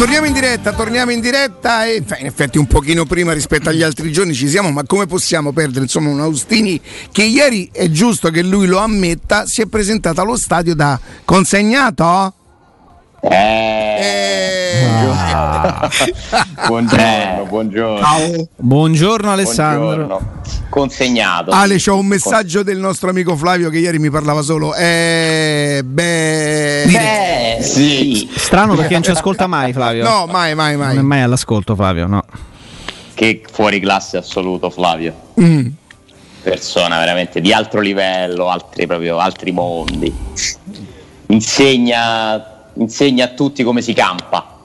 torniamo in diretta, torniamo in diretta e in effetti un pochino prima rispetto agli altri giorni ci siamo, ma come possiamo perdere insomma un Austini che ieri è giusto che lui lo ammetta, si è presentato allo stadio da consegnato? Eh. Ah. buongiorno, buongiorno. Ciao. Buongiorno Alessandro. Buongiorno. Consegnato. Ale, c'ho un messaggio del nostro amico Flavio che ieri mi parlava solo. Eh, beh, beh sì. Strano perché non ci ascolta mai Flavio. No, mai, mai, mai. Non è mai all'ascolto Flavio, no. Che fuori classe assoluto Flavio. Mm. Persona veramente di altro livello, altri, proprio, altri mondi. Insegna insegna a tutti come si campa.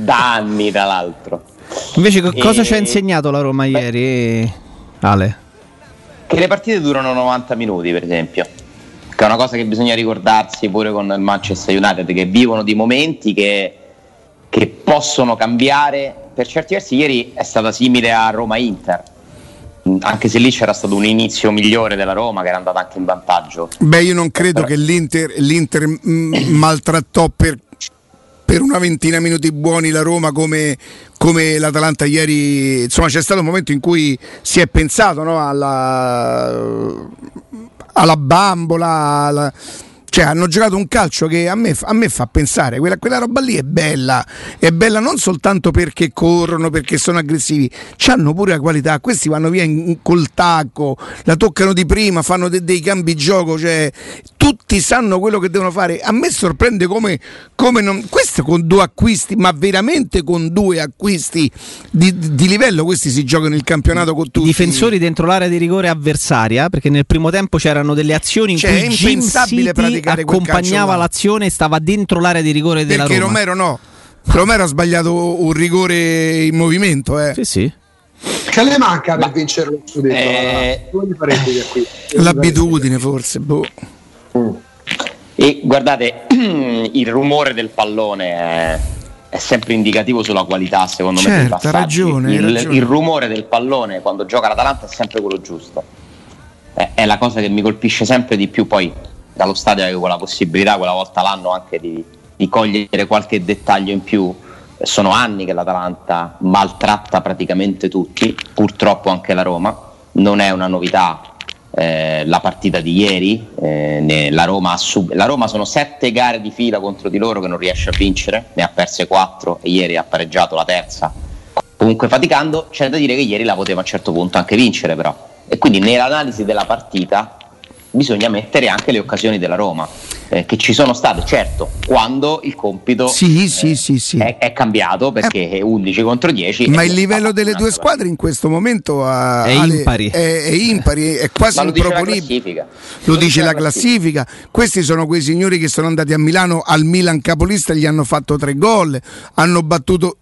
da anni, tra l'altro. Invece, e... cosa ci ha insegnato la Roma Beh, ieri, Ale? Che le partite durano 90 minuti, per esempio. Che è una cosa che bisogna ricordarsi pure con il Manchester United, che vivono di momenti che, che possono cambiare. Per certi versi, ieri è stata simile a Roma-Inter anche se lì c'era stato un inizio migliore della Roma che era andata anche in vantaggio. Beh, io non credo Però... che l'Inter, l'Inter m- maltrattò per, per, una ventina minuti buoni la Roma come, come, l'Atalanta ieri. Insomma, c'è stato un momento in cui si è pensato no, alla, alla bambola. Alla, cioè, hanno giocato un calcio che a me, a me fa pensare, quella, quella, roba lì è bella, è bella non soltanto perché corrono, perché sono aggressivi, hanno pure la qualità, questi vanno via in, col tacco, la toccano di prima, fanno de, dei cambi gioco, cioè, tutti sanno quello che devono fare. A me sorprende come, come non... Questo con due acquisti, ma veramente con due acquisti di, di livello, questi si giocano il campionato con tutti. Difensori dentro l'area di rigore avversaria, perché nel primo tempo c'erano delle azioni in cioè, cui Gin City accompagnava l'azione e stava dentro l'area di rigore della Perché Roma. Romero no. Romero ha sbagliato un rigore in movimento. Eh. Sì, sì. Che le manca per Ma, vincere lo scudetto? Eh, L'abitudine forse. Boh. Mm. E guardate, il rumore del pallone è, è, sempre indicativo sulla qualità, secondo certo, me. Certo, ragione, il, ragione. il rumore del pallone quando gioca l'Atalanta è sempre quello giusto. È, è la cosa che mi colpisce sempre di più. Poi dallo stadio avevo la possibilità quella volta l'anno anche di, di cogliere qualche dettaglio in più. Sono anni che l'Atalanta maltratta praticamente tutti, purtroppo anche la Roma, non è una novità eh, la partita di ieri, eh, la, Roma sub- la, Roma sono sette gare di fila contro di loro che non riesce a vincere, ne ha perse quattro e ieri ha pareggiato la terza. Comunque faticando, c'è da dire che ieri la poteva a un certo punto anche vincere però. E quindi nell'analisi della partita bisogna mettere anche le occasioni della Roma, eh, che ci sono state, certo, quando il compito sì, sì, eh, sì, è, è, cambiato perché è 11 contro 10. Ma il livello delle due squadre in questo momento ha, è, impari. È, è, impari, è quasi improponibile. Lo, dice la classifica. Questi sono quei signori che sono andati a Milano al Milan capolista, gli hanno fatto tre gol, hanno battuto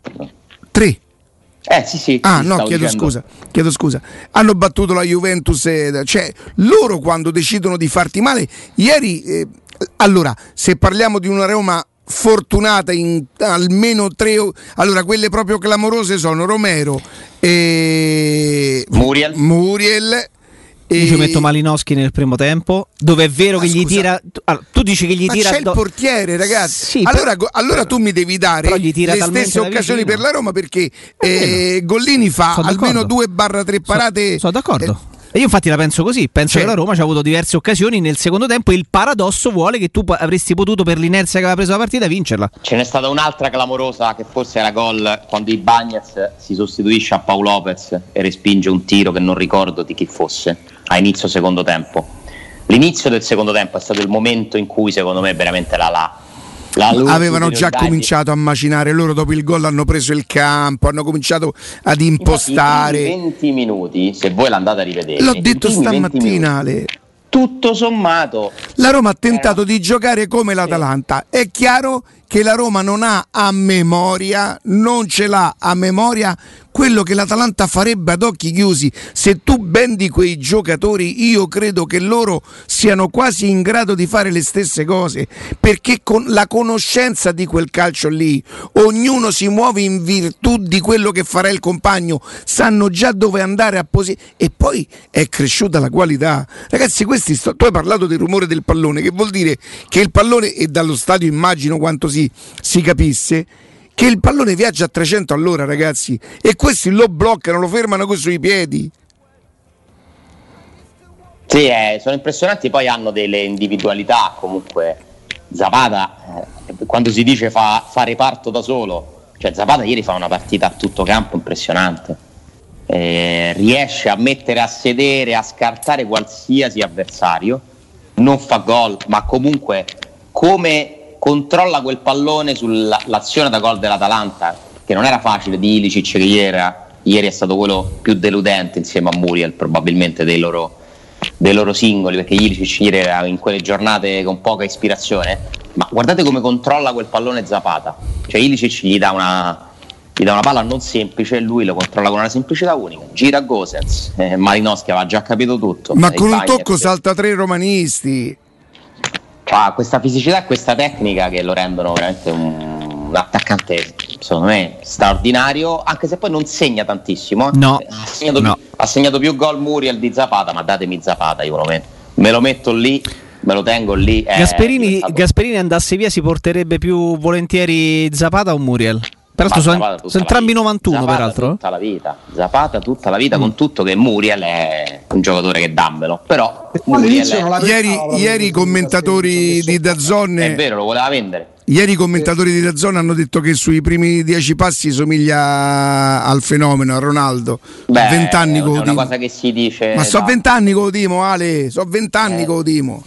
tre eh sì sì. Ah no, chiedo dicendo. scusa, chiedo scusa. Hanno battuto la Juventus, cioè loro quando decidono di farti male, ieri, eh, allora, se parliamo di una Roma fortunata in almeno tre allora quelle proprio clamorose sono Romero e Muriel, Muriel io ci metto Malinowski nel primo tempo, dove è vero ma che scusa, gli tira. Allora, tu dici che gli ma tira. C'è do... il portiere, ragazzi. Sì, allora, però, allora, tu mi devi dare le stesse occasioni per la Roma perché eh, Gollini fa almeno 2-3 parate. Sono, sono d'accordo. Eh, io infatti la penso così, penso cioè, che la Roma ci ha avuto diverse occasioni nel secondo tempo e il paradosso vuole che tu avresti potuto per l'inerzia che aveva preso la partita vincerla. Ce n'è stata un'altra clamorosa che forse era gol quando i Bagnets si sostituisce a Paolo Lopez e respinge un tiro che non ricordo di chi fosse a inizio secondo tempo. L'inizio del secondo tempo è stato il momento in cui secondo me veramente la, la avevano già cominciato a macinare loro dopo il gol hanno preso il campo hanno cominciato ad impostare. Infatti, 20 minuti se voi l'andate a rivedere l'ho detto stamattina Ale. tutto sommato la Roma ha tentato di giocare come l'Atalanta. È chiaro che la Roma non ha a memoria non ce l'ha a memoria quello che l'Atalanta farebbe ad occhi chiusi. Se tu bendi quei giocatori, io credo che loro siano quasi in grado di fare le stesse cose, perché con la conoscenza di quel calcio lì, ognuno si muove in virtù di quello che farà il compagno, sanno già dove andare a posizionare e poi è cresciuta la qualità. Ragazzi, questi sto... tu hai parlato del rumore del pallone, che vuol dire che il pallone e dallo stadio immagino quanto sia così si capisse che il pallone viaggia a 300 all'ora, ragazzi, e questi lo bloccano, lo fermano con sui piedi. Sì, eh, sono impressionanti, poi hanno delle individualità comunque. Zapata, eh, quando si dice fa, fa reparto da solo, cioè Zapata ieri fa una partita a tutto campo impressionante. Eh, riesce a mettere a sedere, a scartare qualsiasi avversario, non fa gol, ma comunque come controlla quel pallone sull'azione da gol dell'Atalanta, che non era facile di Ilicic che ieri, ieri è stato quello più deludente insieme a Muriel probabilmente dei loro dei loro singoli, perché Ilicic ieri era in quelle giornate con poca ispirazione, ma guardate come controlla quel pallone Zapata, cioè Ilicic gli dà una, gli dà una palla non semplice e lui lo controlla con una semplicità unica, gira Gosens, eh, Malinowski aveva già capito tutto. Ma con un tocco salta tre romanisti. Ha questa fisicità e questa tecnica che lo rendono veramente un un attaccante secondo me straordinario, anche se poi non segna tantissimo. Eh. No, ha, segnato no. Più, ha segnato più gol Muriel di Zapata, ma datemi Zapata, io lo metto, me lo metto lì me lo tengo lì. Gasperini, Gasperini, andasse via, si porterebbe più volentieri Zapata o Muriel? Peraltro sono, sono entrambi 91 Zapata peraltro. Tutta la vita, Zapata tutta la vita, mm. con tutto che Muriel è un giocatore che dammelo. Però Muriel è... ieri, ieri i commentatori di Dazzone è vero, lo voleva vendere. Ieri i commentatori di Dazzone hanno detto che sui primi dieci passi somiglia al fenomeno, a Ronaldo. Beh, 20 anni con una cosa che si dice. Ma so 20 anni con Dimo, Ale, so 20 anni eh. con Dimo.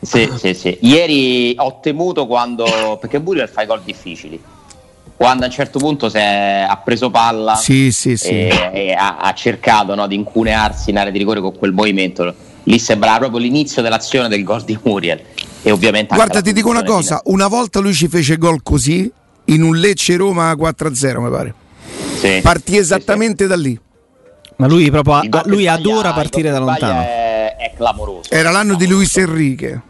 Sì, sì, sì. Ieri ho temuto quando. perché Muriel fa i gol difficili quando a un certo punto ha preso palla sì, sì, sì. e, e ha, ha, cercato no, di incunearsi in area di rigore con quel movimento, lì sembrava proprio l'inizio dell'azione del gol di Muriel. E ovviamente Guarda, ti dico una cosa: una volta lui ci fece gol così in un Lecce Roma 4-0, mi pare. Sì, Partì esattamente sì, da lì. Ma lui proprio lui adora partire da lontano. È, è clamoroso. Era l'anno di Luis Enrique.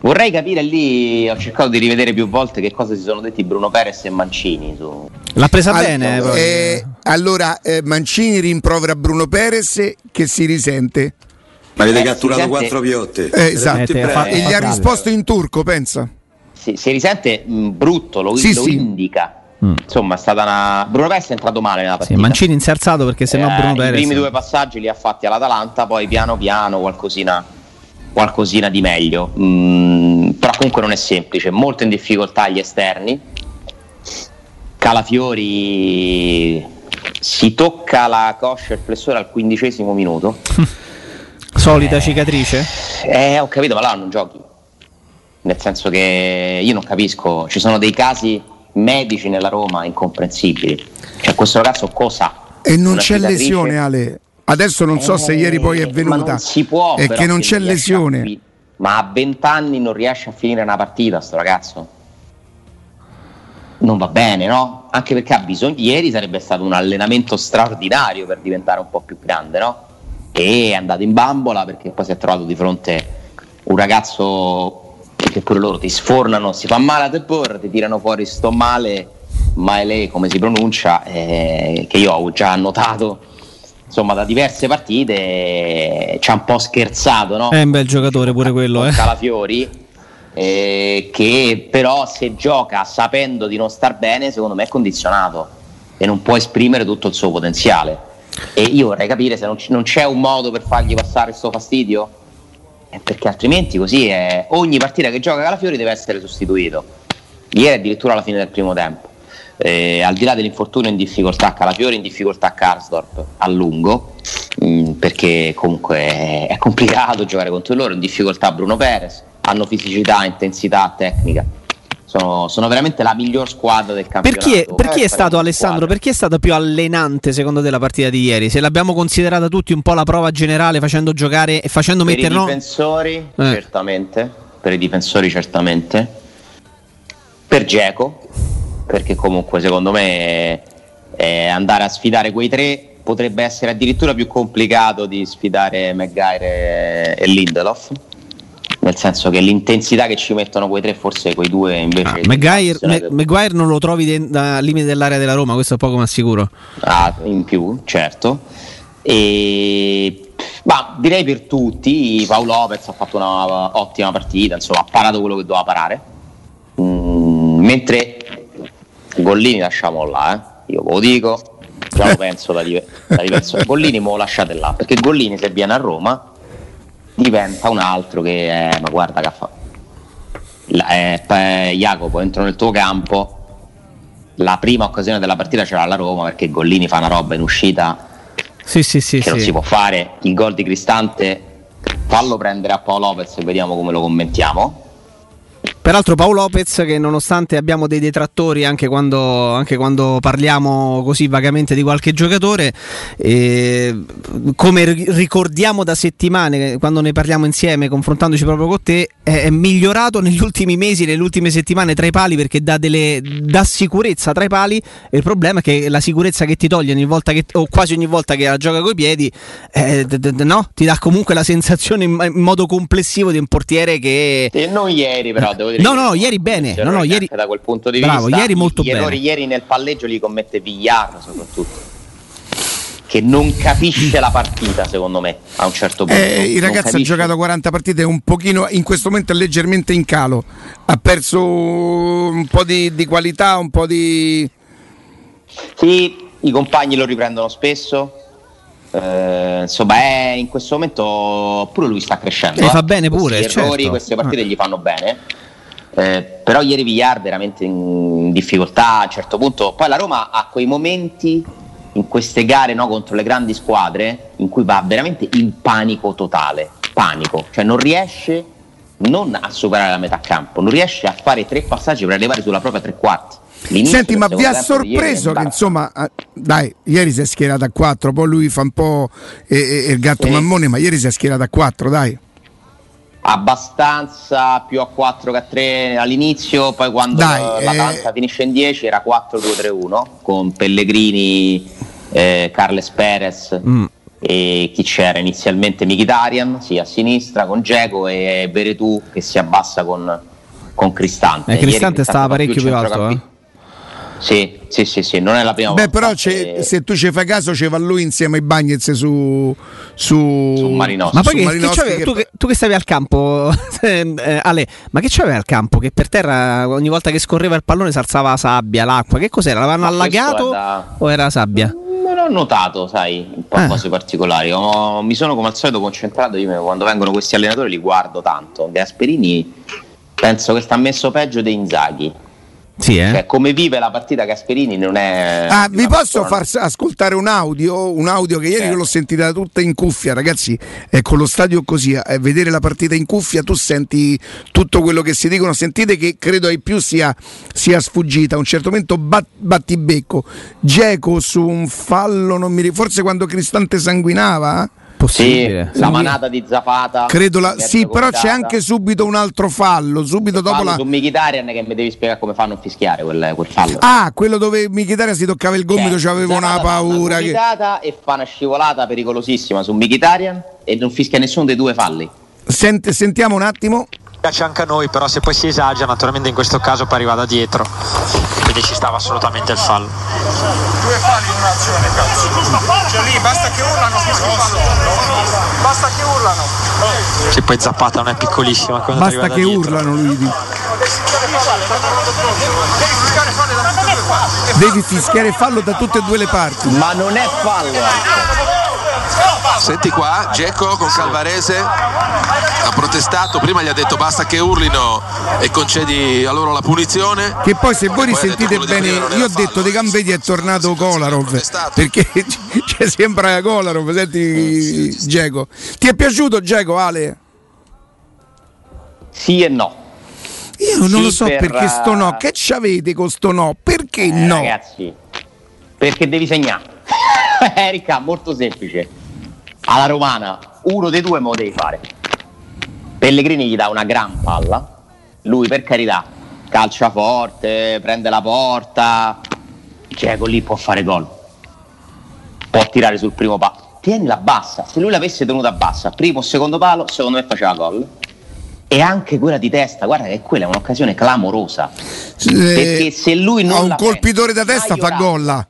Vorrei capire lì, ho cercato di rivedere più volte che cosa si sono detti Bruno Perez e Mancini. Su... L'ha presa All- bene. Eh, allora, eh, Mancini rimprovera Bruno Perez che si risente. Ma avete eh, catturato quattro piotte. Eh, esatto, fa, e gli ha risposto in turco, pensa. Si, si risente mh, brutto, lo, sì, lo sì. indica. Mm. Insomma, è stata una. Bruno Perez è entrato male nella partita. Sì, Mancini inserzato perché se no eh, Bruno Perez. I primi due passaggi li ha fatti all'Atalanta, poi piano piano qualcosina qualcosina di meglio. Mm, però comunque non è semplice, molto in difficoltà gli esterni. Calafiori si tocca la coscia e il flessore al quindicesimo minuto. Solita eh, cicatrice? Eh, ho capito, ma là non giochi. Nel senso che io non capisco, ci sono dei casi medici nella Roma incomprensibili. Cioè questo ragazzo cosa? E non c'è lesione Ale. Adesso non so eh, se ieri poi è eh, venuta. può. È che non c'è lesione. Fi- ma a 20 anni non riesce a finire una partita, sto ragazzo. Non va bene, no? Anche perché ha bisogno. Ieri sarebbe stato un allenamento straordinario per diventare un po' più grande, no? E è andato in bambola perché poi si è trovato di fronte un ragazzo che pure loro ti sfornano, si fa male a te porre, ti tirano fuori sto male, ma è lei come si pronuncia, eh, che io ho già notato insomma da diverse partite ci ha un po' scherzato no? è un bel giocatore pure quello eh. Calafiori eh, che però se gioca sapendo di non star bene secondo me è condizionato e non può esprimere tutto il suo potenziale e io vorrei capire se non, c- non c'è un modo per fargli passare questo fastidio eh, perché altrimenti così è ogni partita che gioca Calafiori deve essere sostituito ieri addirittura alla fine del primo tempo eh, al di là dell'infortunio in difficoltà Calafiori, in difficoltà Karsdorp a lungo, mh, mm, perché comunque è, complicato giocare contro loro, in difficoltà Bruno Perez, hanno fisicità, intensità, tecnica. Sono, sono veramente la miglior squadra del campionato. Per chi è, per chi è stato Alessandro? Per chi è stata più allenante secondo te la partita di ieri? Se l'abbiamo considerata tutti un po' la prova generale facendo giocare e facendo per mettere... I difensori eh. certamente, per i difensori certamente, per Geco perché comunque secondo me eh, andare a sfidare quei tre potrebbe essere addirittura più complicato di sfidare Maguire e Lindelof nel senso che l'intensità che ci mettono quei tre forse quei due invece ah, Maguire, Ma- Maguire non lo trovi de- da limite dell'area della Roma questo è poco ma sicuro. Ah, in più certo. E ma direi per tutti Paolo Lopez ha fatto una ottima partita insomma ha parato quello che doveva parare. Mm, Mentre Gollini lasciamo là, eh. io ve lo dico, già lo penso da, da diverso. Gollini me lo lasciate là, perché Gollini se viene a Roma diventa un altro che è, ma guarda che fa. Eh, Jacopo, entro nel tuo campo, la prima occasione della partita c'era la Roma perché Gollini fa una roba in uscita sì, sì, sì, che non si può fare. Il gol di Cristante fallo prendere a Paolo Lopez e vediamo come lo commentiamo. Peraltro Paolo Lopez che nonostante abbiamo dei detrattori anche quando, anche quando parliamo così vagamente di qualche giocatore, eh, come ricordiamo da settimane quando ne parliamo insieme confrontandoci proprio con te, è, migliorato negli ultimi mesi, nelle ultime settimane tra i pali perché dà, delle, dà sicurezza tra i pali e il problema è che la sicurezza che ti toglie ogni volta che, o quasi ogni volta che la gioca coi piedi eh, d- d- no? ti dà comunque la sensazione in, in, modo complessivo di un portiere che... E non ieri però devo No, no, ieri bene. No, no, ieri... Da quel punto di Bravo, vista, ieri molto gli bene. errori ieri nel palleggio li commette Villar soprattutto. Che non capisce la partita, secondo me, a un certo punto. Eh, il ragazzo ha giocato 40 partite, un pochino, in questo momento è leggermente in calo. Ha perso un po' di, di qualità, un po' di. Sì, i compagni lo riprendono spesso, eh, insomma, è in questo momento pure lui sta crescendo. E eh, fa bene pure. Questi errori, certo. queste partite gli fanno bene. Eh, però ieri Villar veramente in difficoltà a un certo punto. Poi la Roma ha quei momenti in queste gare no, contro le grandi squadre in cui va veramente in panico totale. Panico, cioè non riesce non a superare la metà campo, non riesce a fare tre passaggi per arrivare sulla propria tre quarti. L'inizio Senti, ma vi ha sorpreso che insomma, dai, ieri si è schierato a 4, poi lui fa un po' il gatto sì. mammone, ma ieri si è schierato a 4, dai. Abbastanza più a 4 che a 3 all'inizio, poi quando dai, l'Atalanta eh... finisce in 10 era 4-2-3-1 con Pellegrini, eh, Carles Perez. Mm e chi c'era inizialmente Mkhitaryan sì, a sinistra con Geco e Veretù che si abbassa con, con Cristante. Eh, Cristante stava parecchio più alto. Eh? Sì, sì, sì, sì, non è la prima Beh, volta. però che... se tu ci fai caso, c'è va lui insieme ai Bagnets su, su... su Marinoschi. Ma poi che, Marinoschi che, che... Tu, che, tu, che, stavi al campo, eh, Ale, ma che c'aveva al campo? Che per terra ogni volta che scorreva il pallone si alzava la sabbia, l'acqua. Che cos'era? L'avevano allagato da... o era sabbia? Non ho notato, sai, un po' eh. cose particolari. Ho, mi sono come al solito concentrato. Io quando vengono questi allenatori li guardo tanto. Gasperini penso che sta messo peggio dei Inzaghi sì, eh? cioè, come vive la partita Gasperini non è. Ah, vi posso far ascoltare un audio? Un audio che ieri certo. l'ho sentita tutta in cuffia, ragazzi. È con lo stadio così, a vedere la partita in cuffia, tu senti tutto quello che si dicono. Sentite che credo ai più sia, sia sfuggita. A un certo momento bat, battibecco. Geco su un fallo, non mi ricordo, forse quando Cristante sanguinava possibile. Sì, la manata di Zapata. Credo la, sì, però c'è anche subito un altro fallo. Subito dopo fallo la. su Mkhitaryan che mi devi spiegare come fanno a fischiare quel, quel fallo. Ah, quello dove Mkhitaryan si toccava il gomito, cioè, c'aveva una paura. Che... e fa una scivolata pericolosissima su Mkhitaryan e non fischia nessuno dei due falli. Sente, sentiamo un attimo piace anche a noi, però se poi si esagera, naturalmente in questo caso poi arriva da dietro. Quindi ci stava assolutamente il fallo. Un'azione, cazzo. Cioè lì basta che urlano, basta che urlano. Se poi Zappata non è piccolissima. Basta che urlano lui. Devi Devi fischiare fallo da tutte e due le parti. Ma non è fallo. Senti qua, Geco con Calvarese ha protestato, prima gli ha detto basta che urlino e concedi a loro la punizione. Che poi se voi risentite bene, io ho detto De Gambedi è tornato Kolarov, perché cioè, sembra Kolarov, senti Geco. Ti è piaciuto Geco Ale? Sì e no. Io non sì, lo so per, perché sto no. Che c'avete con sto no? Perché eh, no? Ragazzi, perché devi segnare. Erika, molto semplice alla romana uno dei due me lo devi fare. Pellegrini gli dà una gran palla, lui per carità calcia forte, prende la porta, Diego lì può fare gol, può tirare sul primo palo, tienila bassa, se lui l'avesse tenuta bassa, primo o secondo palo, secondo me faceva gol. E anche quella di testa, guarda che quella è un'occasione clamorosa. Eh, perché se lui non... Ha un colpitore da testa fa gol.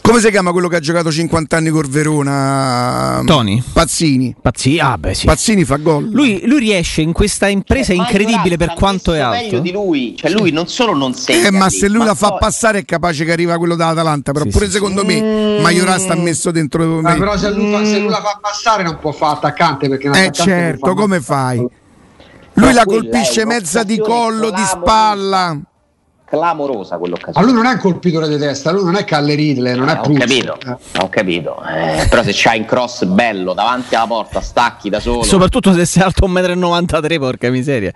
Come si chiama quello che ha giocato 50 anni col Verona? Tony. Pazzini. Pazzini, ah beh sì. Pazzini fa gol. Lui, lui riesce in questa impresa Cioè, incredibile per quanto è alto. meglio di lui, cioè lui non solo non segna, Eh, ma se lui la fa poi- passare è capace che arriva quello dall'Atalanta. Però Sì, pure sì, secondo me Maiorà sta messo dentro. Ah, però se lui, fa- se lui la fa passare non può fare attaccante perché Eh certo, fa come fai? Lui Ma la colpisce mezza di collo, di spalla. Clamorosa Ma quell'occasione. lui non è un colpitore di testa, lui non è Calle Ridley, non Eh, è ho Puzzo. capito, Eh. ho capito. Eh, però se c'hai in cross bello davanti alla porta, stacchi da solo. Soprattutto se sei alto 1,93 m, porca miseria.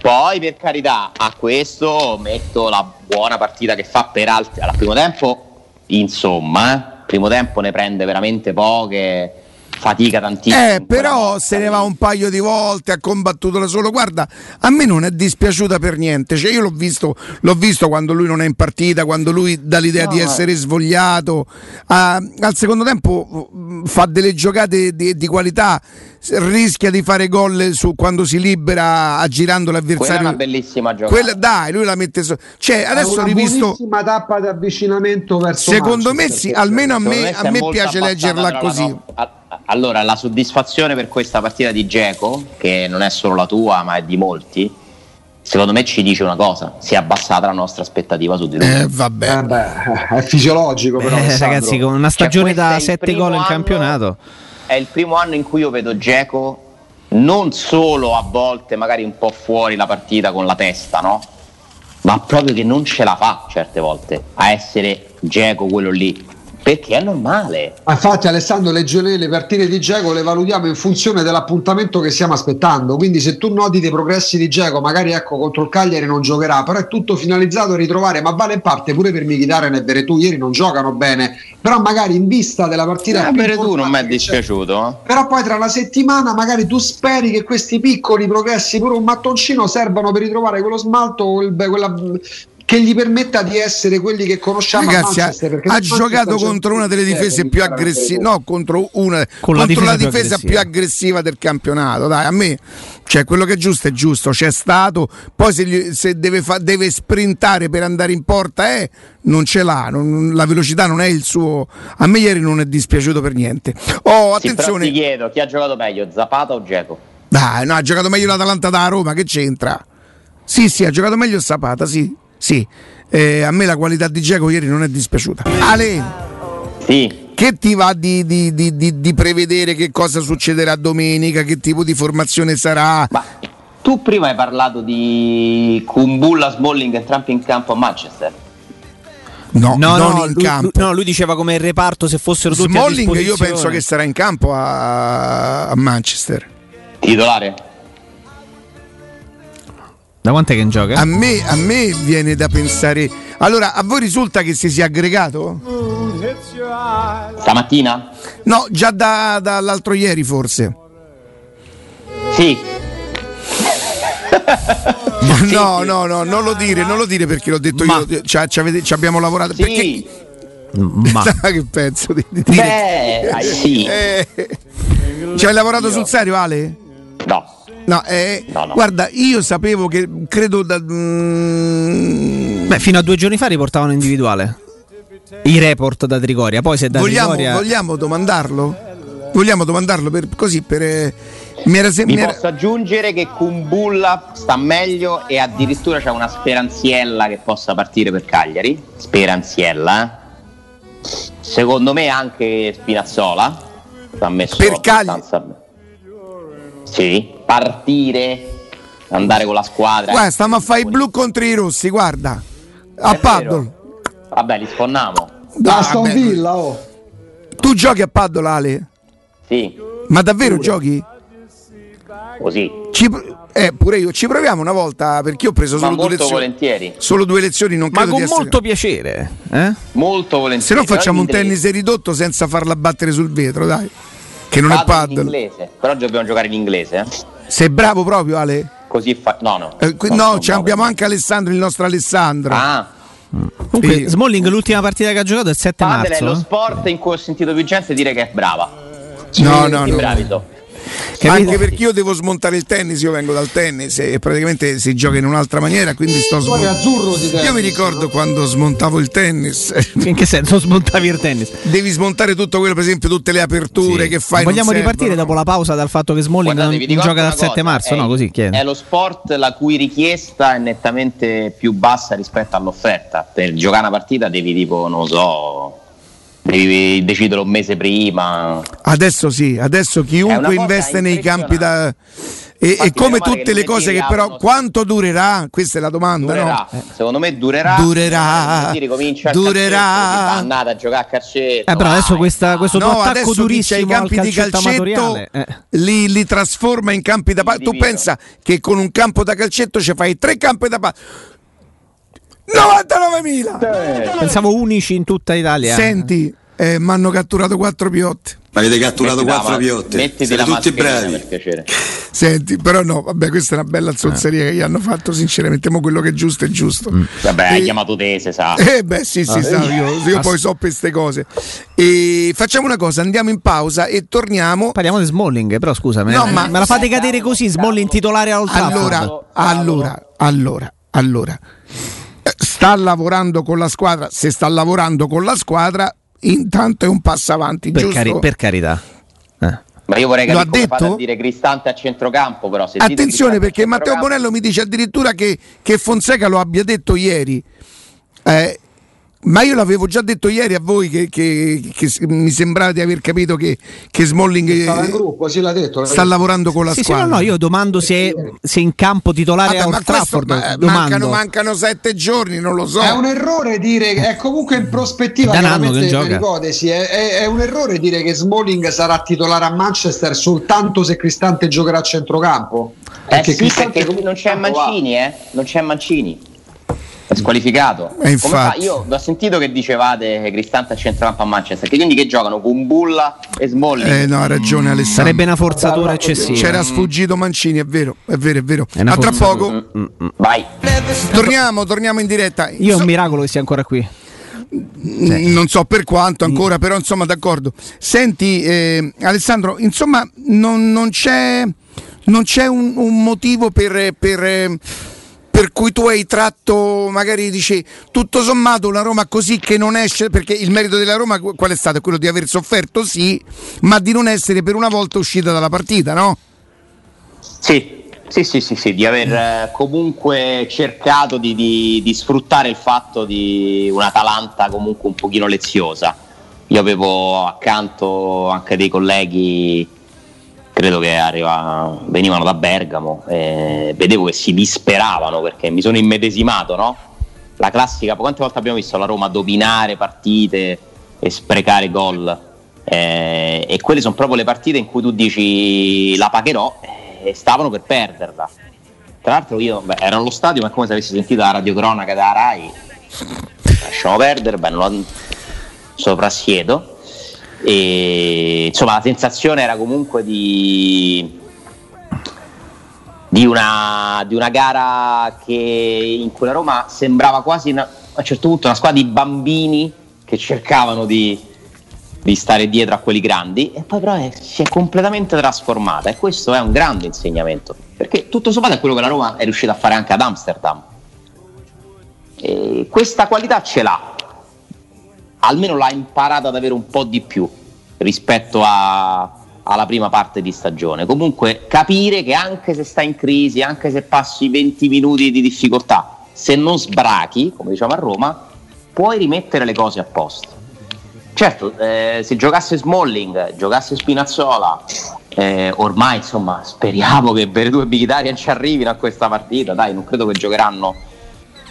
Poi per carità, a questo metto la buona partita che fa per altri. Al primo tempo, insomma, eh, primo tempo ne prende veramente poche, fatica tantissimo. Eh, però se ne va un paio di volte, ha combattuto da solo. Guarda, a me non è dispiaciuta per niente. Cioè, io l'ho visto, l'ho visto quando lui non è in partita, quando lui dà l'idea No, di eh. essere svogliato. Ah, al secondo tempo mm, fa delle giocate di, di qualità, rischia di fare gol su- quando si libera aggirando Quella è l'avversario. una bellissima giocata. Quella- dai, lui la mette su. Cioè, adesso ho una rivisto. buonissima tappa di avvicinamento verso Secondo me Manchester, sì, perché- almeno a me, a me piace leggerla così. no- a- Allora, la soddisfazione per questa partita di Geco, che non è solo la tua, ma è di molti, secondo me ci dice una cosa: si è abbassata la nostra aspettativa su di lui. Eh, vabbè. Eh beh, è fisiologico però. Eh, ragazzi, con una stagione questo è da il 7 primo gol in campionato. È il primo anno in cui io vedo Geco non solo a volte magari un po' fuori la partita con la testa, no? Ma proprio che non ce la fa certe volte a essere Geco quello lì. Perché è normale. Ma Infatti Alessandro le, le partite di Geco le valutiamo in funzione dell'appuntamento che stiamo aspettando, quindi se tu noti dei progressi di Geco, magari ecco contro il Cagliari non giocherà, però è tutto finalizzato a ritrovare, ma vale in parte pure per Mkhitaryan e Veretù, ieri non giocano bene, però magari in vista della partita... Eh, tu non mi è dispiaciuto. eh. Però poi tra la settimana magari tu speri che questi piccoli progressi, pure un mattoncino, servano per ritrovare quello smalto, quella- che gli permetta di essere quelli che conosciamo Ragazzi, ha, giocato contro una delle difese più aggressive, no, contro, una, Con la contro la difesa più difesa più aggressiva. aggressiva del campionato. Dai, a me cioè, quello che è giusto è giusto, c'è stato. Poi se, gli- se deve, fa- deve sprintare per andare in porta, eh, non ce l'ha. non- la velocità non è il suo. A me ieri non è dispiaciuto per niente. Oh, Sì, attenzione. ti chiedo, chi ha giocato meglio, Zapata o Geco? Dai, no, ha giocato meglio l'Atalanta da Roma, che c'entra? Sì, sì, ha giocato meglio Zapata, sì, sì. Eh, a me la qualità di Geco ieri non è dispiaciuta. Ale, Sì, che ti va di, di- di- di- di prevedere che cosa succederà domenica, che tipo di formazione sarà? ma tu prima hai parlato di Kumbulla, Smalling e Trump in campo a Manchester. No, No, non no, in lui, campo. lui- no, lui diceva come il reparto se fossero tutti a Smalling io penso che sarà in campo a, a Manchester. Titolare? Da quant'è che in gioca? A me, a me viene da pensare. Allora, a voi risulta che si sia aggregato? Stamattina? No, già da- dall'altro ieri forse. Sì. No, no, no, non lo dire, non lo dire perché l'ho detto Ma- io. Ci, ci avete- ci abbiamo lavorato. Sì. Perché Ma che penso di, di dire? Beh, sì. Eh, ci hai lavorato sul serio, Ale? No. No, eh, No, no. guarda, io sapevo che credo da. mm, Beh, fino a due giorni fa riportavano individuale. I report da Trigoria. Poi se da vogliamo, Trigoria. vogliamo domandarlo? Vogliamo domandarlo per, così per. eh, mi era sem- Vi mi era- posso aggiungere che Kumbulla sta meglio e addirittura c'è una speranziella che possa partire per Cagliari. Speranziella. Secondo me anche Spinazzola. Ha messo Per Cagliari? abbastanza- Sì, partire, andare con la squadra. Guarda, stiamo a fare i blu contro i rossi, guarda. A Paddle. Vabbè, li sfonniamo. Dai, Aston. Villa, oh. Tu giochi a Paddle, Ale? Sì, Ma davvero giochi? così. Ci eh, pure io. Ci proviamo una volta perché io ho preso Ma solo due molto lezioni. volentieri. Solo due lezioni, non Ma credo con di essere. molto piacere. Eh? Molto volentieri. Se no facciamo un tennis ridotto senza farla battere sul vetro, dai. Che non è Paddle in inglese. Però dobbiamo giocare in inglese. eh. Sei bravo proprio, Ale? Così fa. No, no. Eh, qui- Non no, ci abbiamo anche Alessandro, il nostro Alessandro. Ah, Comunque, Sì. Smalling, l'ultima partita che ha giocato è il 7 Padel è marzo. lo eh? sport in cui ho sentito più gente dire che è brava. no, no, no. bravi so. Capito? Anche perché io devo smontare il tennis, io vengo dal tennis e praticamente si gioca in un'altra maniera, quindi sto smontando. Io mi ricordo quando smontavo il tennis. In che senso smontavi il tennis? Devi smontare tutto quello, per esempio, tutte le aperture che fai. Vogliamo ripartire servono. dopo la pausa dal fatto che Smalling Guardate, non, gioca dal una 7 cosa, marzo? è- No, così chiede. È lo sport la cui richiesta è nettamente più bassa rispetto all'offerta. Per giocare una partita devi tipo, non lo so, devi decidere un mese prima. Adesso sì, adesso chiunque investe nei campi da. E, Infatti, e come tutte le cose che però quanto durerà? Questa è la domanda, Durerà, no? secondo me durerà. Durerà, Si ricomincia il durerà. fa andata a giocare a calcetto. Eh, però adesso questa- questo No, attacco adesso durissimo i campi di calcetto eh. li, li trasforma in campi da palla. Tu pensa che con un campo da calcetto ci fai tre campi da palla. 99.000! Pensavo unici in tutta Italia. Senti, eh, mi hanno catturato quattro piotte. Ma avete catturato Mettiti quattro piotte. Mettiti Siete la tutti bravi. per piacere. Senti, però no, vabbè, questa è una bella zozzeria che gli hanno fatto, sinceramente, mo quello che è giusto è giusto. Vabbè, hai chiamato te, se sa. Eh beh sì sì, sa, io, io poi so queste cose. E facciamo una cosa, andiamo in pausa e torniamo. Parliamo di Smalling, però scusa, me, No, ma- me la fate cadere così, Smalling titolare a Old Trafford. Allora, allora, allora, allora. Sta lavorando con la squadra, se sta lavorando con la squadra, intanto è un passo avanti, per, cari- per carità. Eh. Ma io vorrei capire ha come fate detto? a dire Cristante a centrocampo, però se Attenzione perché Matteo Bonello mi dice addirittura che, che Fonseca lo abbia detto ieri. Eh, ma io l'avevo già detto ieri a voi che, che- che mi sembrava di aver capito che, che Smalling eh, gruppo, sì, l'ha detto. l'ha sta detto. lavorando con la Sì, sì, squadra. no, no, io domando se, se in campo titolare Vabbè, a Old questo- Trafford. ma- domando. mancano, mancano sette giorni, non lo so. È un errore dire è comunque in prospettiva È da un anno chiaramente che non per gioca. ipotesi, è, è- è un errore dire che Smalling sarà titolare a Manchester soltanto se Cristante giocherà a centrocampo. Eh sì, Cristante perché non c'è. Mancini, eh? Non c'è Mancini. È squalificato. Eh, Come infatti. fa? Io ho sentito che dicevate che Cristante a centrocampo a Manchester, che quindi che giocano con Bulla e Smalling. Eh, no, ha ragione Alessandro. Sarebbe una forzatura eccessiva. C'era sfuggito Mancini, è vero, è vero, è vero. È A tra poco. Vai. Torniamo, torniamo in diretta. Io è un miracolo che sia ancora qui. Mm, Non so per quanto ancora, però insomma d'accordo. Senti eh, Alessandro, insomma non, non c'è, non c'è un, un motivo per, per, eh, per cui tu hai tratto, magari dici, tutto sommato una Roma così che non esce, perché il merito della Roma qual è stato? Quello di aver sofferto, sì, ma di non essere per una volta uscita dalla partita, no? Sì, sì, sì, sì, sì, di aver eh, comunque cercato di, di- di sfruttare il fatto di un'Atalanta comunque un pochino leziosa. Io avevo accanto anche dei colleghi, credo che arriva- venivano da Bergamo, e vedevo che si disperavano perché mi sono immedesimato, no? La classica, quante volte abbiamo visto la Roma dominare partite e sprecare gol? Eh, e quelle sono proprio le partite in cui tu dici la pagherò e stavano per perderla. Tra l'altro io beh, ero allo stadio, ma è come se avessi sentito la radiocronaca della Rai. Lasciamo perdere, beh, non soprassiedo. E insomma la sensazione era comunque di, di, una, di una gara che in cui la Roma sembrava quasi una- a un certo punto una squadra di bambini che cercavano di, di stare dietro a quelli grandi. E poi però è- si è completamente trasformata. E questo è un grande insegnamento. Perché tutto sommato è quello che la Roma è riuscita a fare anche ad Amsterdam. E questa qualità ce l'ha almeno l'ha imparata ad avere un po' di più rispetto a- alla prima parte di stagione. Comunque capire che anche se stai in crisi anche se passi 20 minuti di difficoltà se non sbrachi come diciamo a Roma puoi rimettere le cose a posto. Certo, eh, se giocasse Smalling, giocasse Spinazzola, eh, ormai insomma speriamo che Veretù e Mkhitaryan ci arrivino a questa partita, dai, non credo che giocheranno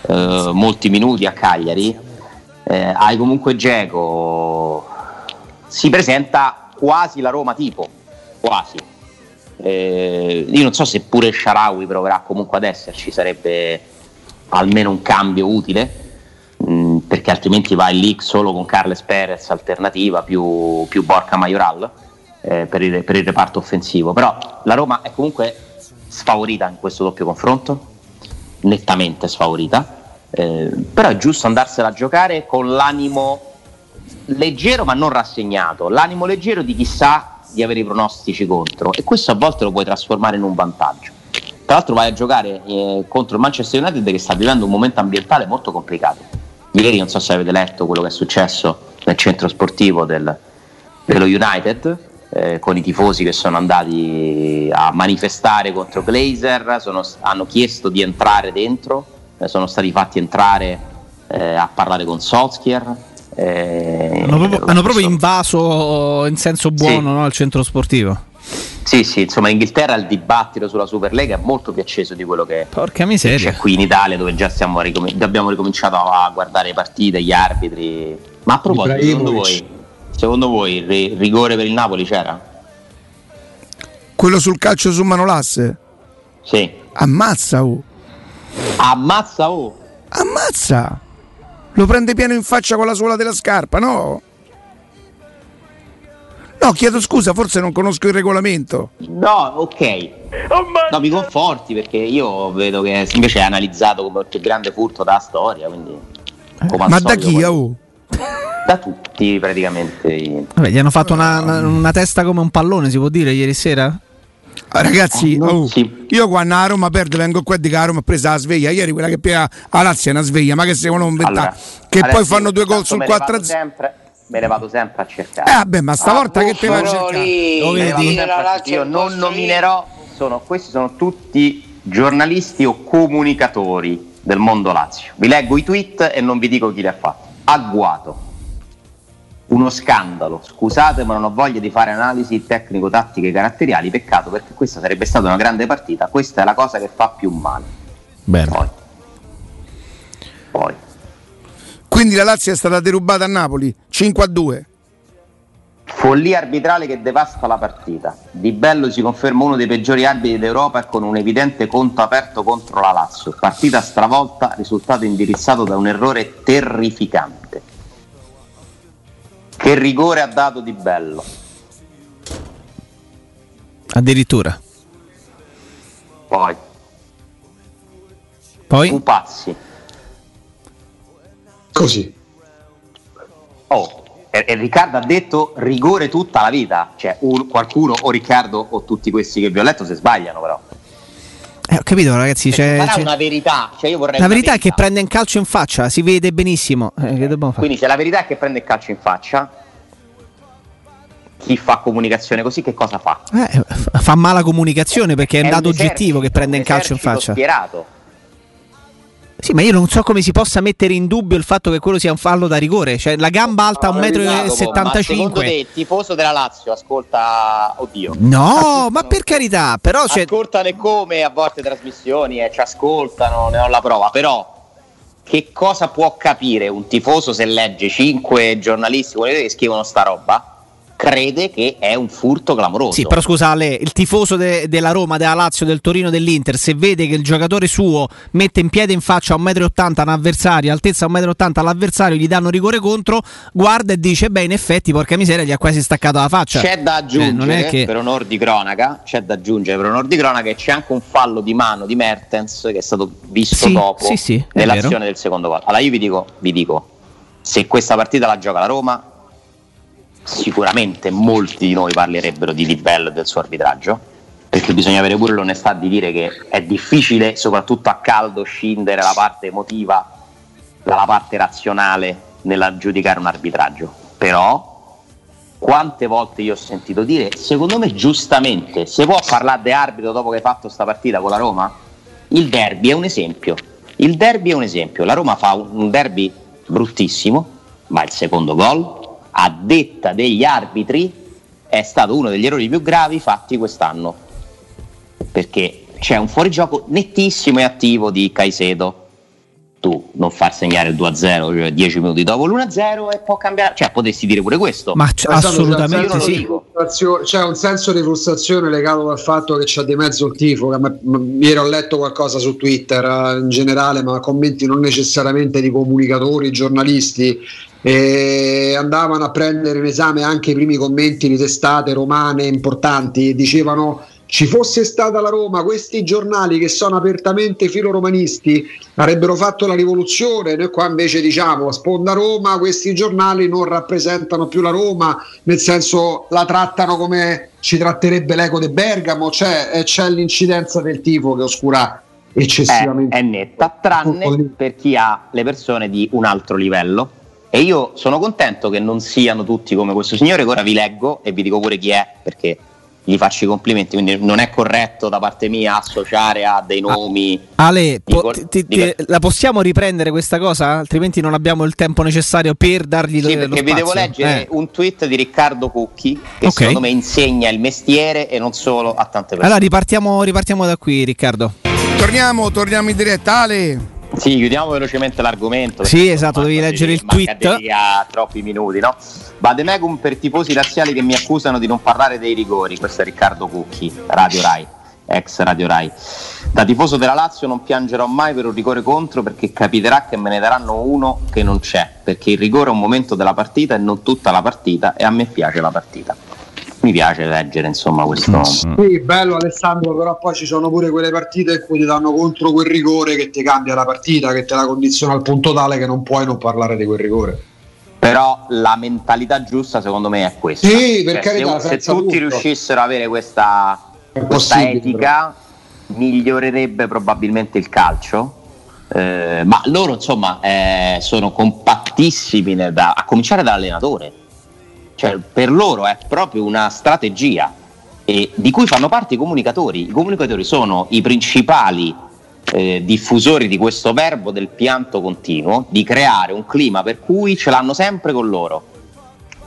eh, molti minuti a Cagliari. Eh, hai comunque Geco, si presenta quasi la Roma tipo, quasi. Eh, io non so se pure Sharawi proverà comunque ad esserci, sarebbe almeno un cambio utile mh, perché altrimenti vai lì solo con Carles Perez alternativa più, più Borca Majoral eh, per, il, per il reparto offensivo. Però la Roma è comunque sfavorita in questo doppio confronto nettamente sfavorita eh, però è giusto andarsela a giocare con l'animo leggero ma non rassegnato l'animo leggero di chi sa di avere i pronostici contro e questo a volte lo puoi trasformare in un vantaggio. Tra l'altro vai a giocare eh, contro il Manchester United che sta vivendo un momento ambientale molto complicato. Ieri non so se avete letto quello che è successo nel centro sportivo del, dello United eh, con i tifosi che sono andati a manifestare contro Glazer, sono, hanno chiesto di entrare dentro, sono stati fatti entrare eh, a parlare con Solskjaer. eh, Hanno proprio, hanno proprio invaso in senso buono Sì. no, il centro sportivo. Sì, sì, insomma in Inghilterra il dibattito sulla Superlega è molto più acceso di quello che Porca c'è miseria. qui in Italia dove già stiamo ricom- abbiamo ricominciato a guardare le partite, gli arbitri. Ma a proposito, secondo voi, secondo voi il ri- rigore per il Napoli c'era? Quello sul calcio su Manolasse. Sì. Ammazza, oh. Ammazza oh! Ammazza! Lo prende pieno in faccia con la suola della scarpa, no? No, chiedo scusa, forse non conosco il regolamento. No, ok. No, mi conforti perché io vedo che invece è analizzato come il più grande furto della storia, quindi... come al Ma da chi, poi- oh? Da tutti praticamente. Vabbè, gli hanno fatto una, una- una testa come un pallone, si può dire, ieri sera? Ah, Ragazzi, non oh, io quando a Roma perde vengo qua di che a Roma ha preso la sveglia. Ieri quella che piega a Lazio è una sveglia, ma che se non inventare. Allora, che poi fanno due gol sul me ne vado 4 0 sempre- Me ne vado sempre a cercare. Eh vabbè, ma stavolta Ah, che te vai a cercare? Lo vedi? Io non nominerò, sono, questi sono tutti giornalisti o comunicatori del mondo Lazio. Vi leggo i tweet e non vi dico chi li ha fatti. Agguato. Uno scandalo, scusate ma non ho voglia di fare analisi tecnico-tattiche caratteriali, peccato perché questa sarebbe stata una grande partita, questa è la cosa che fa più male. Bene. Poi, poi. Quindi la Lazio è stata derubata a Napoli 5 a 2. Follia arbitrale che devasta la partita. Di Bello si conferma uno dei peggiori arbitri d'Europa e con un evidente conto aperto contro la Lazio. Partita stravolta, risultato indirizzato da un errore terrificante. Che rigore ha dato Di Bello? Addirittura. Poi, Poi? Pupazzi. Così. Oh, e, e Riccardo ha detto rigore tutta la vita. Cioè, un- qualcuno, o Riccardo o tutti questi che vi ho letto, se sbagliano però. Eh, ho capito ragazzi, c'è, sarà c'è- una verità. Cioè, la una verità è che verità. prende un calcio in faccia, si vede benissimo. Eh, che dobbiamo fare? Quindi se la verità è che prende il calcio in faccia, chi fa comunicazione così che cosa fa? Eh, fa mala comunicazione perché è un È dato esercito, oggettivo che prende un un calcio in faccia. Schierato. Sì, ma io non so come si possa mettere in dubbio il fatto che quello sia un fallo da rigore. Cioè, la gamba alta a Ma secondo 1,75 te m. il tifoso della Lazio ascolta, oddio. No, ma per carità, però cioè, Ascoltano e come a volte trasmissioni e ci ascoltano, ne ho la prova, però che cosa può capire un tifoso se legge cinque giornalisti quelli che scrivono sta roba? Crede che è un furto clamoroso. Sì, però scusa Ale, il tifoso de- della Roma, della Lazio, del Torino, dell'Inter, se vede che il giocatore suo mette in piede in faccia a 1,80 m un avversario, altezza 1,80 m all'avversario, gli danno rigore contro, guarda e dice, beh in effetti, porca miseria, gli ha quasi staccato la faccia. C'è da Eh, aggiungere, è che... per onor di cronaca, c'è da aggiungere per onor di cronaca che c'è anche un fallo di mano di Mertens che è stato visto Sì, dopo sì, sì, nell'azione del secondo gol. Allora io vi dico, vi dico, se questa partita la gioca la Roma, sicuramente molti di noi parlerebbero di Di Bello e del suo arbitraggio, perché bisogna avere pure l'onestà di dire che è difficile, soprattutto a caldo, scindere la parte emotiva dalla parte razionale nella giudicare un arbitraggio. Però quante volte io ho sentito dire, secondo me giustamente, se può parlare di arbitro dopo che hai fatto sta partita con la Roma? Il derby è un esempio. Il derby è un esempio. La Roma fa un derby bruttissimo, ma il secondo gol, a detta degli arbitri, è stato uno degli errori più gravi fatti quest'anno. Perché c'è un fuorigioco nettissimo e attivo di Caicedo. Tu non far segnare il 2-0, cioè 10 minuti dopo l'1-0 e può cambiare. Cioè, potresti dire pure questo. Ma c- assolutamente sì. di frustrazione- C'è un senso di frustrazione legato dal fatto che c'è di mezzo il tifo. Che a me- m- ieri ho letto qualcosa su Twitter eh, in generale, ma commenti non necessariamente di comunicatori, giornalisti. E andavano a prendere in esame anche i primi commenti di testate romane importanti e dicevano ci fosse stata la Roma, questi giornali che sono apertamente filoromanisti avrebbero fatto la rivoluzione. Noi qua invece diciamo sponda Roma, questi giornali non rappresentano più la Roma, nel senso la trattano come ci tratterebbe l'eco di Bergamo, c'è, c'è l'incidenza del tifo che oscura eccessivamente. È, è netta, tranne per chi ha le persone di un altro livello. E io sono contento che non siano tutti come questo signore, che ora vi leggo e vi dico pure chi è, perché gli faccio i complimenti, quindi non è corretto da parte mia associare a dei Ah, nomi. Ale, po- Dico- ti- ti- dico- la possiamo riprendere questa cosa? Altrimenti non abbiamo il tempo necessario per dargli Sì, lo perché vi devo leggere Eh. un tweet di Riccardo Cucchi che Ok. secondo me insegna il mestiere e non solo a tante persone. Allora ripartiamo, ripartiamo da qui, Riccardo. Torniamo, torniamo in diretta. Ale, Sì, chiudiamo velocemente l'argomento. Sì, esatto, devi leggere il tweet. mancatevi a troppi minuti, no? Vademecum per tifosi razziali che mi accusano di non parlare dei rigori. Questo è Riccardo Cucchi, Radio Rai, ex Radio Rai. Da tifoso della Lazio non piangerò mai per un rigore contro perché capiterà che me ne daranno uno che non c'è, perché il rigore è un momento della partita e non tutta la partita e a me piace la partita. Mi piace leggere, insomma, questo... Sì, bello Alessandro, però poi ci sono pure quelle partite in cui ti danno contro quel rigore che ti cambia la partita, che te la condiziona al punto tale che non puoi non parlare di quel rigore. Però la mentalità giusta secondo me è questa. Sì, per Cioè, carità, se, se tutti dubbio. riuscissero ad avere questa, questa etica, migliorerebbe probabilmente il calcio. Eh, ma loro insomma eh, sono compattissimi nel- da- a cominciare dall'allenatore. Cioè, per loro è proprio una strategia e di cui fanno parte i comunicatori. I comunicatori sono i principali eh, diffusori di questo verbo del pianto continuo, di creare un clima per cui ce l'hanno sempre con loro.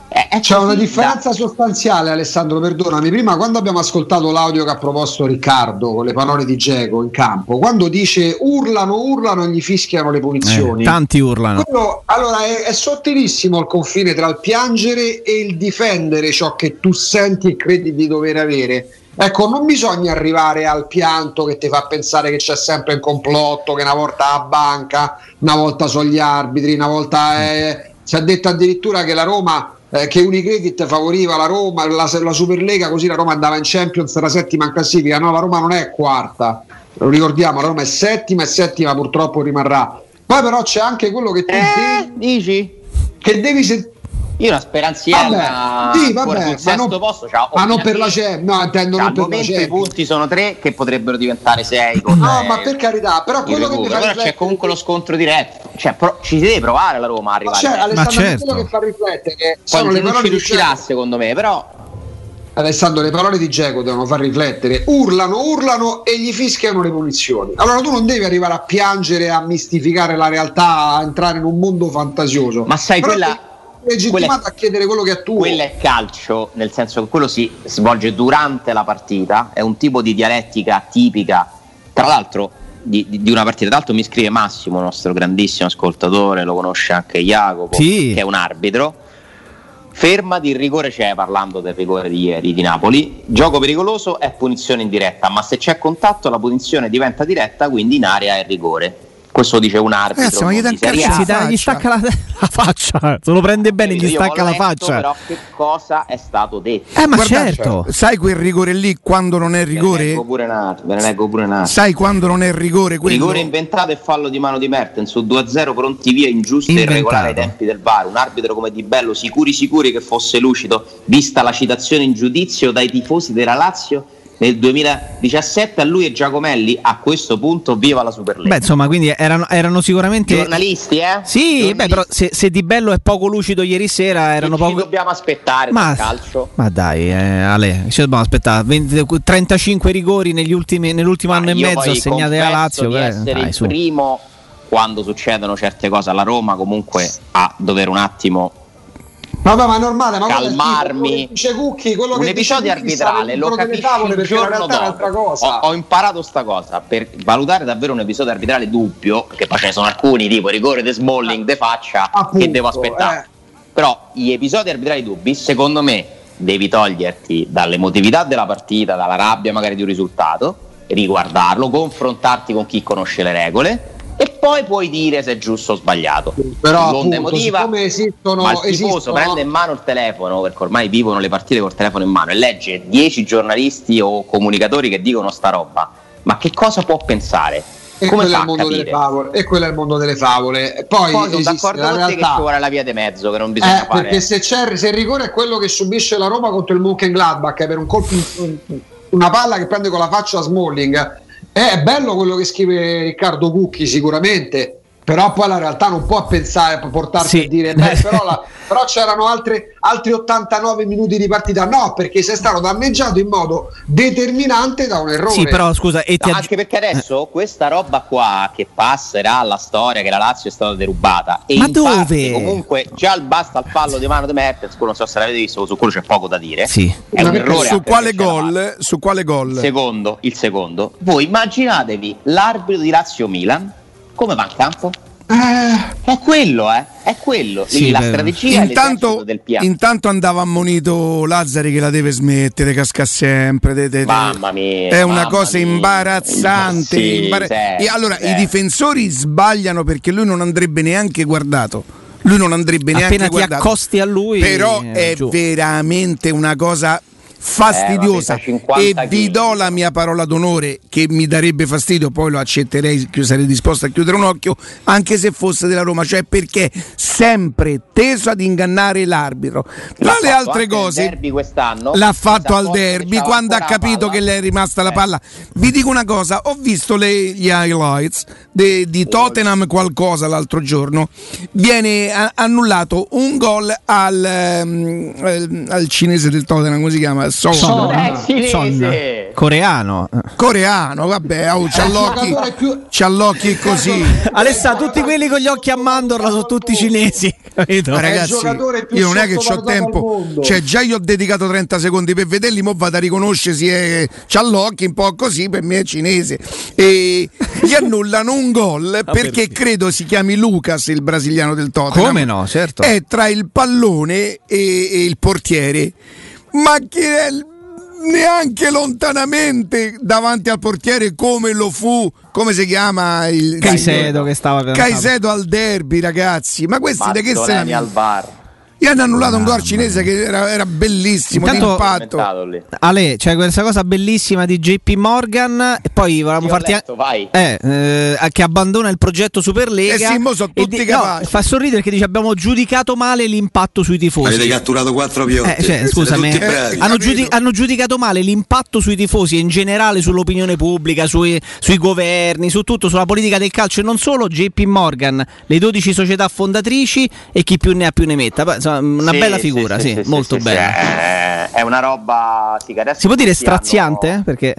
È- è C'è così, una da- differenza sostanziale, Alessandro, perdonami. Prima, quando abbiamo ascoltato l'audio che ha proposto Riccardo con le parole di Geco in campo, quando dice urlano, urlano e gli fischiano le punizioni. Eh, tanti urlano. Quello- allora è, è sottilissimo il confine tra il piangere e il difendere ciò che tu senti e credi di dover avere. Ecco, non bisogna arrivare al pianto che ti fa pensare che c'è sempre un complotto, che una volta a banca, una volta sono gli arbitri, una volta è... si è detto addirittura che la Roma, eh, che Unicredit favoriva la Roma, la, la Superlega, così la Roma andava in Champions, era settima in classifica. No, la Roma non è quarta, lo ricordiamo, la Roma è settima e settima purtroppo rimarrà. Poi però c'è anche quello che tu Eh, dici? che devi se- Io una speranziella Vabbè, sì, vabbè, sul ma sesto non- posto. Ciao, ma non per la Champions, no, intendo Cioè, non per la momento i punti sono tre che potrebbero diventare sei. Con No, ma per carità, però quello che mi fa Però c'è riflettere- comunque lo scontro diretto. Cioè, pro- ci si deve provare la Roma a Ma arrivare. c'è, bene. Alessandro, certo. quello che fa riflettere Poi sono non le non parole ci di riuscirà, secondo me, però Alessandro, le parole di Geco devono far riflettere, urlano, urlano e gli fischiano le punizioni. Allora tu non devi arrivare a piangere, a mistificare la realtà, a entrare in un mondo fantasioso. Ma sai, Però quella- legittimato quella- a chiedere quello che è tuo. quello è calcio, nel senso che quello si svolge durante la partita, è un tipo di dialettica tipica, tra l'altro di, di- di una partita. Tra l'altro mi scrive Massimo, nostro grandissimo ascoltatore, lo conosce anche Jacopo, Sì. che è un arbitro. Fermati, il rigore c'è parlando del rigore di ieri di Napoli. Gioco pericoloso è punizione in diretta, ma se c'è contatto la punizione diventa diretta, quindi in area è rigore. Questo dice un arbitro. Ragazzi, ma gli Serie A. Si dà- gli stacca la, la faccia. Se lo prende bene, gli stacca la letto, faccia. Però che cosa è stato detto? Eh, ma Guarda, certo. sai quel rigore lì quando non è rigore? ve ne leggo pure un altro. Sai quando non è rigore quello? Rigore inventato e fallo di mano di Mertens su 2-0 pronti via ingiusto e irregolare ai tempi del VAR. Un arbitro come Di Bello, sicuri sicuri che fosse lucido, vista la citazione in giudizio dai tifosi della Lazio nel 2017 a lui e Giacomelli. A questo punto viva la Superlega. Beh, insomma, quindi erano, erano sicuramente. Giornalisti, eh? Sì, Giornalisti. beh, però se, se Di Bello è poco lucido ieri sera, erano ci poco. dobbiamo aspettare Ma, calcio. ma dai, eh, Ale, ci dobbiamo aspettare 20 35 rigori negli ultimi- nell'ultimo Ma anno e io mezzo assegnati alla Lazio. di essere dai, il su. primo quando succedono certe cose alla Roma comunque a dover un attimo Vabbè, ma è normale, ma calmarmi. dice Cucchi, quello un che episodio arbitrale lo tavole il giorno dopo cosa. ho, ho imparato sta cosa per valutare davvero un episodio arbitrale dubbio perché poi ce ne sono alcuni tipo rigore de Smalling de faccia Appunto, che devo aspettare eh. però gli episodi arbitrali dubbi secondo me devi toglierti dall'emotività della partita dalla rabbia magari di un risultato riguardarlo confrontarti con chi conosce le regole e poi puoi dire se è giusto o sbagliato. Però appunto, emotiva, siccome esistono, ma il tifoso esistono- prende in mano il telefono, perché ormai vivono le partite col telefono in mano, e legge 10 giornalisti o comunicatori che dicono sta roba, ma che cosa può pensare? E quello, è il mondo delle favole. e quello è il mondo delle favole. Poi, Poi sono d'accordo con te che realtà. ci vuole la via di mezzo, che non bisogna Eh, fare. perché se, c'è, se il rigore è quello che subisce la Roma contro il Mönchengladbach per un colpo una palla che prende con la faccia a Smalling è bello quello che scrive Riccardo Cucchi sicuramente però poi la realtà non può pensare portarsi Sì. a dire beh, però, la- però c'erano altre- altri 89 minuti di partita no perché sei stato danneggiato in modo determinante da un errore Sì, però scusa, e ti No, aggi- anche perché adesso questa roba qua che passerà alla storia che la Lazio è stata derubata e Ma in parte dove? comunque già il basta il fallo di mano di Mertens non so se l'avete visto su quello c'è poco da dire Sì. è un errore Su quale gol? Su quale gol? secondo il secondo voi immaginatevi l'arbitro di Lazio-Milan come va in campo? è quello eh è quello Sì, la beh. strategia è Intanto, del piano intanto andava ammonito Lazzari che la deve smettere, casca sempre. de- de- de- Mamma mia, È una mamma cosa mia. imbarazzante. Sì, imbara- sì, e allora sì. i difensori sbagliano perché lui non andrebbe neanche guardato. Lui non andrebbe neanche appena ti guardato. accosti a lui Però eh, è giù. veramente una cosa fastidiosa. Eh, vabbè, e 50 vi do la mia parola d'onore che mi darebbe fastidio poi lo accetterei sarei disposto a chiudere un occhio anche se fosse della Roma cioè perché sempre teso ad ingannare l'arbitro. Tra L'ha le altre cose l'ha fatto al derby c'aveva quando ha capito che le è rimasta la Eh. palla. Vi dico una cosa ho visto le- gli highlights de- di Tottenham qualcosa l'altro giorno. Viene a- annullato un gol al, ehm, al cinese del Tottenham come si chiama? Son. Son. Eh, cinese. Son. coreano. coreano vabbè oh, c'ha È il l'occhi giocatore più- c'ha l'occhi così Alessà, tutti quelli con gli occhi a mandorla sono tutti cinesi, capito? Ragazzi, io non è che ho tempo, cioè già io ho dedicato 30 secondi per vederli, mo vado a riconoscere se è, c'ha l'occhio un po' così, per me è cinese. E gli annullano un gol perché, perché? credo si chiami Lucas, il brasiliano del Tottenham. Come no, certo. È tra il pallone e, e il portiere, ma che è? Neanche lontanamente davanti al portiere come lo fu, come si chiama il Caicedo che stava per Caicedo al derby, ragazzi. Ma questi da che se ne al bar gli hanno annullato un gol cinese che era, era bellissimo Intanto-. Ale, c'è questa cosa bellissima di JP Morgan e poi volevamo farti letto, vai. eh, eh, che abbandona il progetto Superlega Eh sì, mo sono e tutti no, capaci. fa sorridere perché dice abbiamo giudicato male l'impatto sui tifosi. Avete catturato quattro piotti. Eh, cioè, scusami. Eh, hanno, capito. giudi- hanno giudicato male l'impatto sui tifosi e in generale sull'opinione pubblica, sui, sui governi, su tutto, sulla politica del calcio e non solo. JP Morgan, le 12 società fondatrici e chi più ne ha più ne metta. Poi, insomma, una Sì, bella figura, sì, sì, sì, sì, molto sì, bella. sì, È, è una roba sì, adesso Si può dire straziante? hanno- Perché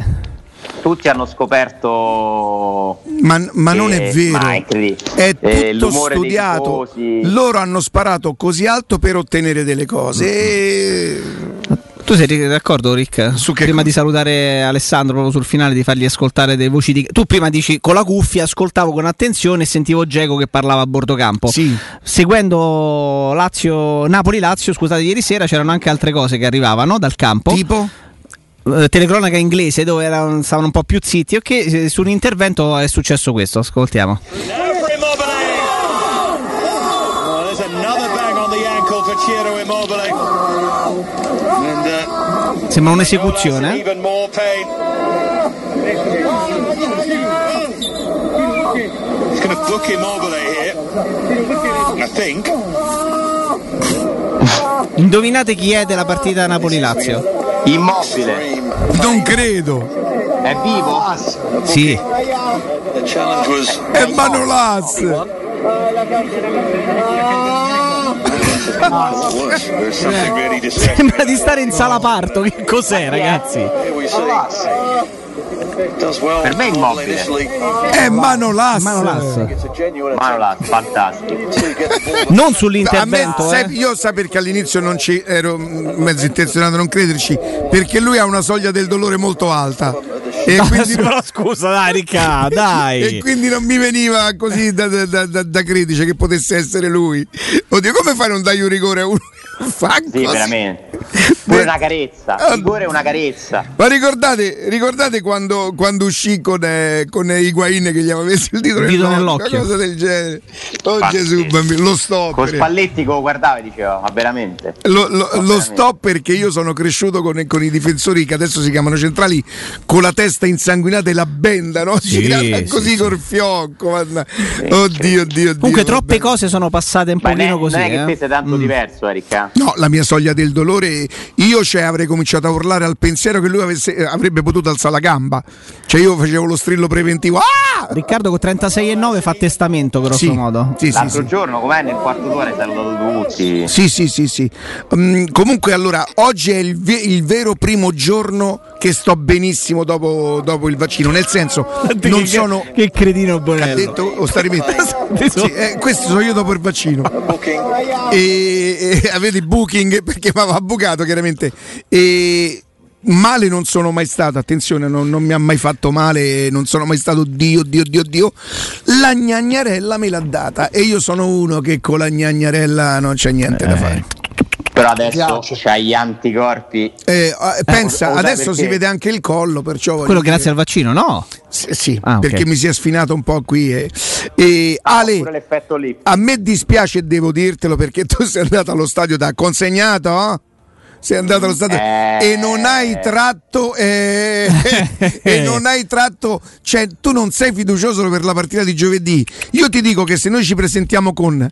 tutti hanno scoperto Ma, ma non è Eh, vero, è Eh, tutto studiato. Loro hanno sparato così alto per ottenere delle cose. E... tu sei d'accordo, Rick? Su che prima co- di salutare Alessandro proprio sul finale, di fargli ascoltare delle voci di. Tu prima dici con la cuffia, ascoltavo con attenzione e sentivo Geco che parlava a bordo campo. Sì. Seguendo Lazio, Napoli-Lazio, scusate, ieri sera c'erano anche altre cose che arrivavano dal campo. Tipo? Eh, telecronaca inglese dove erano- stavano un po' più zitti. Ok, eh, su un intervento è successo questo. Ascoltiamo. Immobile. Oh, there's another bang on the ankle for Ciro Immobile. Sembra un'esecuzione. eh? Indovinate chi è della partita Napoli-Lazio? immobile Non credo. è vivo Sì. È Manolas. Sembra di stare in sala parto. Che cos'è, ragazzi? Does well. Per me è immobile. È Manolas. Manolas. genuine Manolas fantastico. Non A me, sull'intervento, sai, eh. io sa perché all'inizio non ci ero mezzo intenzionato a non crederci, perché lui ha una soglia del dolore molto alta. E quindi, Però scusa, dai, Ricca, e dai. quindi non mi veniva così da, da, da, da- da credice che potesse essere lui. Oddio, come fai a non dargli un rigore a uno? Fa sì veramente Pure una carezza, rigore è una carezza. Ma ricordate, ricordate quando, quando uscì con, eh, con Higuain che gli aveva messo il dito, Il dito nell'occhio. Una cosa del genere. Oh Ma- Gesù, bambino, lo sto Con Spalletti che lo guardava e diceva, ma veramente? Lo, lo- Ma lo veramente. sto perché io sono cresciuto con, con i difensori che adesso si chiamano centrali con la testa insanguinata e la benda, no? Sì, sì, così sì. col fiocco. Oddio, oddio, oddio. Comunque troppe vabbè. cose sono passate un Ma pochino non è, così. non è che eh. te sei tanto Mm. diverso, Eric. eh? No, la mia soglia del dolore, io cioè, avrei cominciato a urlare al pensiero che lui avesse- eh, avrebbe potuto alzare la gamba. Cioè io facevo lo strillo preventivo. Ah! Riccardo con 36 e 9 fa testamento grosso Sì, modo. sì, L'altro sì. giorno, com'è nel quarto d'ora, hai salutato tutti. Sì, sì, sì, sì. Mm, comunque, allora, oggi è il, ve- il vero primo giorno che sto benissimo dopo, dopo il vaccino. Nel senso, non che, sono. che cretino Ha Bonello. detto o sta rimettendo? Sì, eh, questo sono io dopo il vaccino. E, e avete booking perché mi aveva bucato chiaramente. E male non sono mai stato, attenzione, non, non mi ha mai fatto male, non sono mai stato Dio, Dio, Dio, Dio. La gnagnarella me l'ha data e io sono uno che con la gnagnarella non c'è niente da fare. Però adesso c'hai gli anticorpi. Eh, eh, pensa, sai adesso si perché? vede anche il collo, perciò Quello dire- grazie al vaccino, no? Sì, sì, Ah, perché mi si è sfinato un po' qui. E, e Ale, l'effetto lì. a me dispiace, devo dirtelo, perché tu sei andato allo stadio da consegnato, eh? sei andato allo stadio Eh. e non hai tratto, eh, e non hai tratto, cioè tu non sei fiducioso per la partita di giovedì. Io ti dico che se noi ci presentiamo con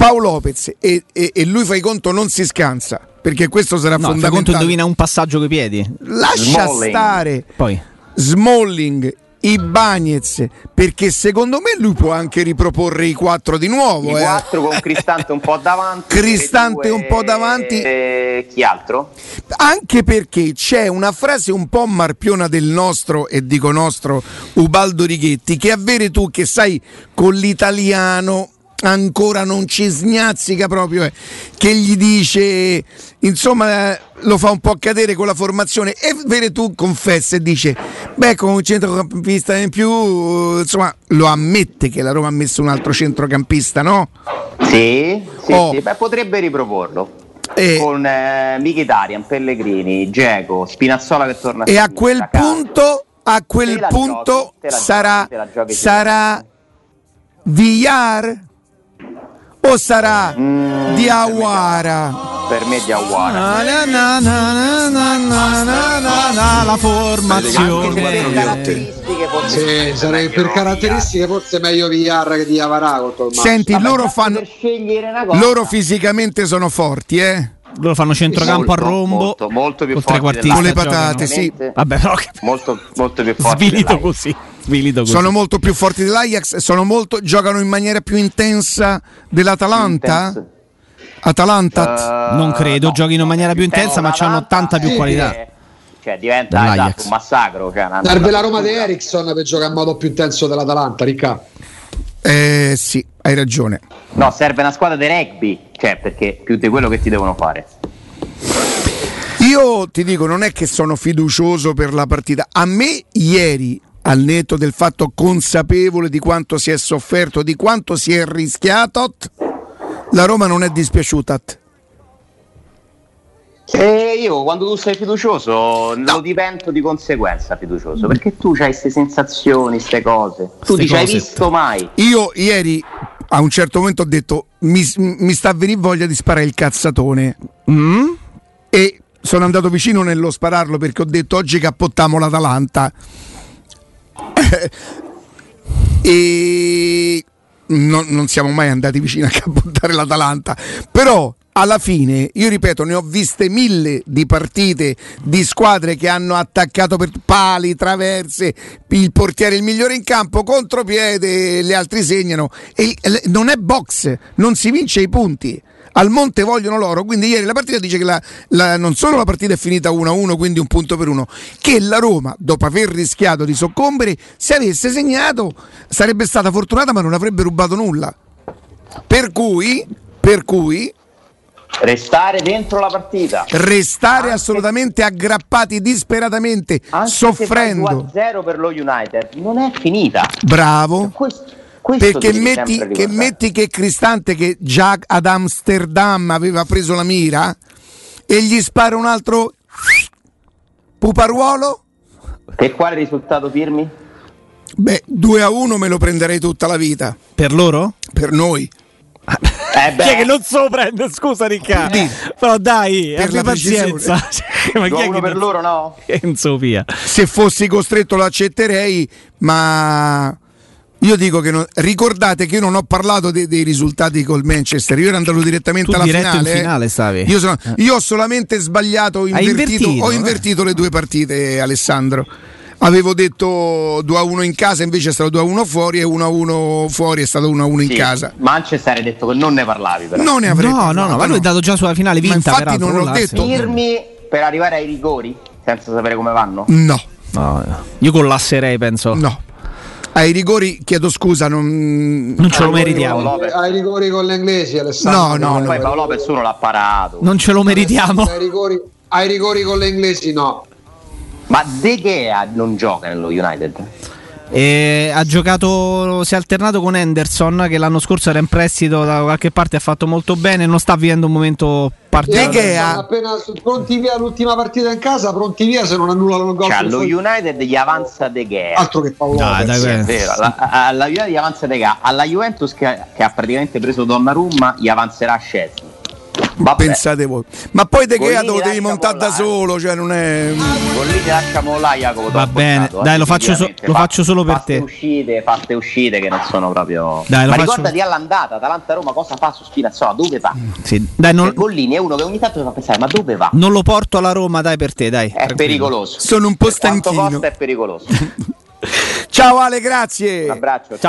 Paolo Lopez e, e- e lui fai conto non si scansa, perché questo sarà No, fai conto fondamentale. indovina un passaggio coi piedi. Lascia Smalling. stare. Poi. Smalling, Ibagnez, perché secondo me lui può anche riproporre i quattro di I nuovo. eh. quattro con Cristante un po' davanti. Cristante due- un po' davanti. e chi altro? Anche perché c'è una frase un po' marpiona del nostro, e dico nostro, Ubaldo Righetti, che avere tu che sai con l'italiano ancora non ci sgnazzica proprio, eh, che gli dice, insomma, lo fa un po' cadere con la formazione e vere tu confessa e dice, beh, con un centrocampista in più, insomma, lo ammette che la Roma ha messo un altro centrocampista, no? Sì, sì, Oh. sì. Beh, potrebbe riproporlo. E- Con eh, Mkhitaryan, Pellegrini, Geco, Spinazzola che torna E a sinistra, quel punto, a quel punto giochi, sarà, giochi, sarà Villar o sarà mm, di Awara? Per me di Awara. Na, na, na, la formazione. Sì, sarei per caratteristiche forse meglio VR che di Avarà. Senti, loro fanno. Loro fisicamente sono forti, eh? Loro fanno centrocampo Molto, a rombo. molto, molto più trequartista Con le patate, sì. Vabbè, però che Molto, molto più forti. svilito così. Svilito così. Sono molto più forti dell'Ajax, sono molto, giocano in maniera più intensa dell'Atalanta? Intenso. Atalanta? Eh, Non credo, giochino in maniera più intensa, ma hanno tanta più eh, qualità. Cioè, diventa esatto, un massacro. Cioè, Serve la Roma di Ericsson per giocare in modo più intenso dell'Atalanta, Ricca. Eh sì, hai ragione. No, serve una squadra di rugby. Cioè, perché più di quello che ti devono fare. Io ti dico, non è che sono fiducioso per la partita. A me ieri, al netto del fatto consapevole di quanto si è sofferto, di quanto si è rischiato, la Roma non è dispiaciuta. E io quando tu sei fiducioso lo divento di conseguenza fiducioso perché tu hai queste sensazioni, queste cose. Tu dici hai visto mai? Io ieri a un certo momento ho detto mi, mi sta a venire voglia di sparare il cazzatone Mm? e sono andato vicino nello spararlo perché ho detto oggi cappottiamo l'Atalanta e non, non siamo mai andati vicino a cappottare l'Atalanta. Però alla fine io ripeto ne ho viste mille di partite di squadre che hanno attaccato per pali, traverse il portiere il migliore in campo contropiede gli altri segnano. E non è box non si vince i punti. Al monte vogliono loro quindi ieri la partita dice che la- la- non solo la partita è finita 1-1 quindi un punto per uno che la Roma dopo aver rischiato di soccombere se avesse segnato sarebbe stata fortunata ma non avrebbe rubato nulla. Per cui per cui Restare dentro la partita. restare Anche- assolutamente aggrappati disperatamente Anche soffrendo se 0 per lo United non è finita. bravo Questo, questo perché metti che, metti che Cristante che già ad Amsterdam aveva preso la mira e gli spara un altro puparuolo, Per quale risultato firmi? beh, 2 a 1 me lo prenderei tutta la vita. Per loro? Per noi. Eh Chi è che non se lo prende? Scusa, Riccardo. Però dai, Per abbi la pazienza. Ma chi è uno che per non- loro no? Enzo via. Se fossi costretto lo accetterei, ma io dico che non- ricordate che io non ho parlato de- dei risultati col Manchester, io ero andato direttamente Tu alla finale. in eh. finale stavi. Io, sono- io ho solamente sbagliato, invertito, invertito, ho eh. invertito le due partite, Alessandro. Avevo detto 2 a 1 in casa, invece è stato 2 a 1 fuori e 1 a 1 fuori è stato 1 a 1 in Sì, casa. Manchester hai detto che non ne parlavi però. Non ne avrei No, no, parlato, no, ma lui è dato già sulla finale Ma vinta. infatti peraltro, non l'ho detto. Firmi per arrivare ai rigori senza sapere come vanno? No, No, io collasserei, penso. no. Ai rigori chiedo scusa, non, Non ce lo meritiamo. Ai rigori con le inglesi, Alessandro. No, no, No, no. poi Paolo Lopez uno l'ha parato. Non ce lo meritiamo. Ai rigori, ai rigori con le inglesi no. Ma De Gea non gioca nello United. E ha giocato, si è alternato con Henderson che l'anno scorso era in prestito da qualche parte, ha fatto molto bene, non sta vivendo un momento particolare. De Gea- adesso, appena pronti via l'ultima partita in casa, pronti via se non annullano il gol. Cioè, allo fuori- United gli avanza De Gea. Altro che Paolo Dai, Lopez. dai, Sì, è vero. Alla, alla Juventus gli avanza De Gea. Alla Juventus che, che ha praticamente preso Donnarumma gli avanzerà Scesni. Vabbè, Pensate voi. Ma poi De Gea lo devi montare da solo, cioè non è... Gollini lasciamo là Jacopo. Va bene, bocciato, dai, eh, lo faccio so- lo Fa- faccio solo per fatte te. Uscite, fatte uscite che non sono proprio. Dai, lo Ma faccio- ricordati all'andata, Atalanta-Roma cosa fa su Spinazzola? Dove va? Sì, Dai, non, Perché Gollini è uno che ogni tanto mi fa pensare, ma dove va? non lo porto alla Roma, dai per te, dai. È tranquillo. pericoloso. Sono un po' stanchino. costa è pericoloso. Ciao Ale, grazie. Un abbraccio. Ciao.